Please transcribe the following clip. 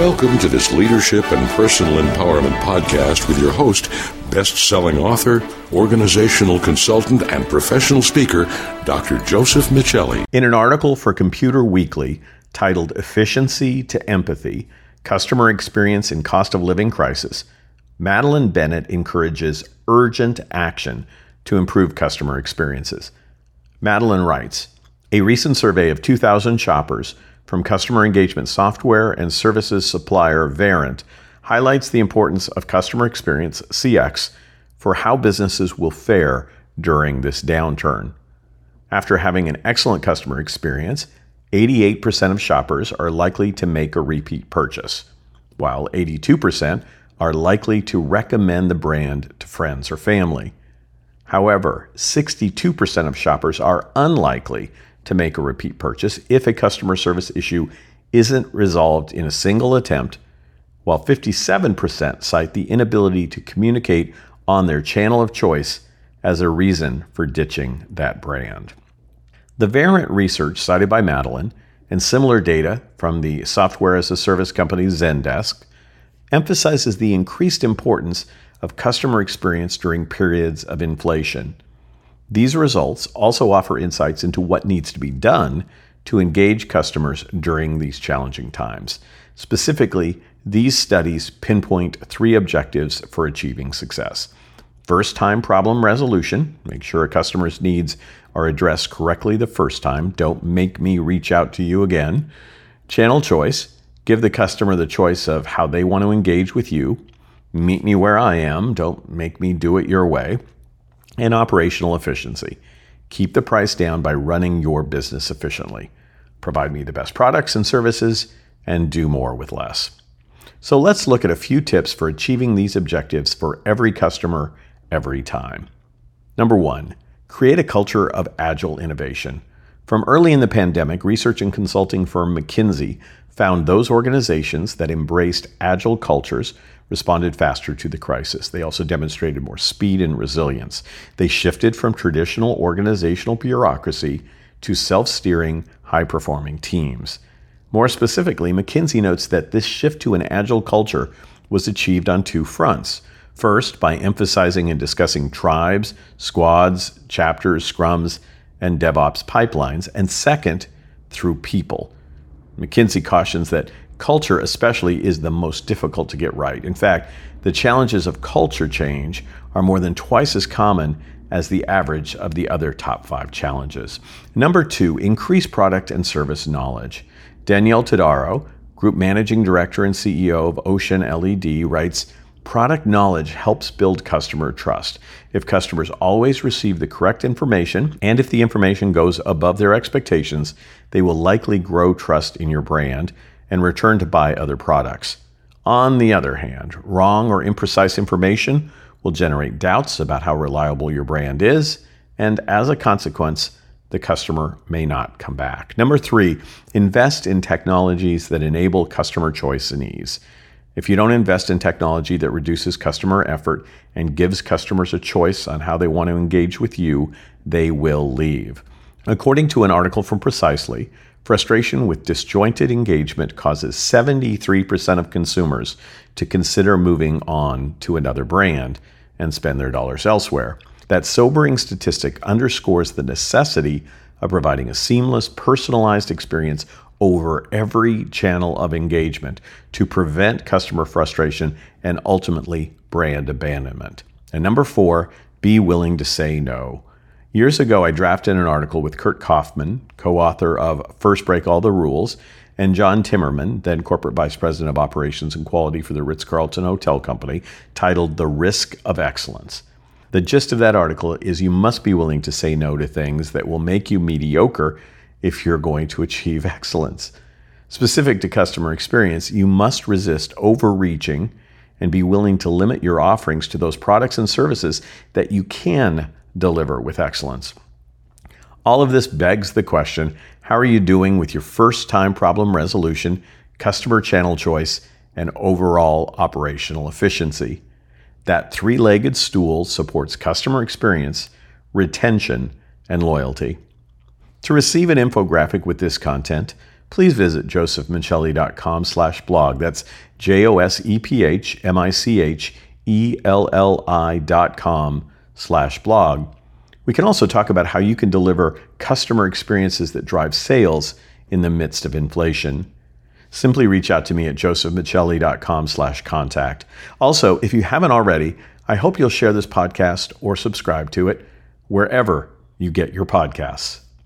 Welcome to this leadership and personal empowerment podcast with your host, best selling author, organizational consultant, and professional speaker, Dr. Joseph Michelli. In an article for Computer Weekly titled Efficiency to Empathy Customer Experience in Cost of Living Crisis, Madeline Bennett encourages urgent action to improve customer experiences. Madeline writes A recent survey of 2,000 shoppers from customer engagement software and services supplier Verint highlights the importance of customer experience CX for how businesses will fare during this downturn. After having an excellent customer experience, 88% of shoppers are likely to make a repeat purchase, while 82% are likely to recommend the brand to friends or family. However, 62% of shoppers are unlikely to make a repeat purchase if a customer service issue isn't resolved in a single attempt, while 57% cite the inability to communicate on their channel of choice as a reason for ditching that brand. The Verint research cited by Madeline and similar data from the software as a service company Zendesk emphasizes the increased importance of customer experience during periods of inflation these results also offer insights into what needs to be done to engage customers during these challenging times. Specifically, these studies pinpoint three objectives for achieving success. First time problem resolution, make sure a customer's needs are addressed correctly the first time. Don't make me reach out to you again. Channel choice, give the customer the choice of how they want to engage with you. Meet me where I am, don't make me do it your way and operational efficiency. Keep the price down by running your business efficiently. Provide me the best products and services and do more with less. So let's look at a few tips for achieving these objectives for every customer every time. Number one, create a culture of agile innovation. From early in the pandemic, research and consulting firm McKinsey found those organizations that embraced agile cultures responded faster to the crisis. They also demonstrated more speed and resilience. They shifted from traditional organizational bureaucracy to self steering, high performing teams. More specifically, McKinsey notes that this shift to an agile culture was achieved on two fronts. First, by emphasizing and discussing tribes, squads, chapters, scrums, and DevOps pipelines, and second, through people. McKinsey cautions that culture, especially, is the most difficult to get right. In fact, the challenges of culture change are more than twice as common as the average of the other top five challenges. Number two, increase product and service knowledge. Danielle Todaro, Group Managing Director and CEO of Ocean LED, writes Product knowledge helps build customer trust. If customers always receive the correct information, and if the information goes above their expectations, they will likely grow trust in your brand and return to buy other products. On the other hand, wrong or imprecise information will generate doubts about how reliable your brand is, and as a consequence, the customer may not come back. Number three, invest in technologies that enable customer choice and ease. If you don't invest in technology that reduces customer effort and gives customers a choice on how they want to engage with you, they will leave. According to an article from Precisely, Frustration with disjointed engagement causes 73% of consumers to consider moving on to another brand and spend their dollars elsewhere. That sobering statistic underscores the necessity of providing a seamless, personalized experience over every channel of engagement to prevent customer frustration and ultimately brand abandonment. And number four, be willing to say no. Years ago, I drafted an article with Curt Coffman, co author of First Break All the Rules, and John Timmerman, then Corporate Vice President of Operations and Quality for the Ritz Carlton Hotel Company, titled The Risk of Excellence. The gist of that article is you must be willing to say no to things that will make you mediocre if you're going to achieve excellence. Specific to customer experience, you must resist overreaching and be willing to limit your offerings to those products and services that you can deliver with excellence. All of this begs the question how are you doing with your first time problem resolution, customer channel choice, and overall operational efficiency? That three legged stool supports customer experience, retention, and loyalty. To receive an infographic with this content, please visit josephmichelli.com slash blog. That's J-O-S-E-P-H-M-I-C-H-E-L-L-I dot com slash blog. We can also talk about how you can deliver customer experiences that drive sales in the midst of inflation. Simply reach out to me at josephmichelli.com slash contact. Also, if you haven't already, I hope you'll share this podcast or subscribe to it wherever you get your podcasts.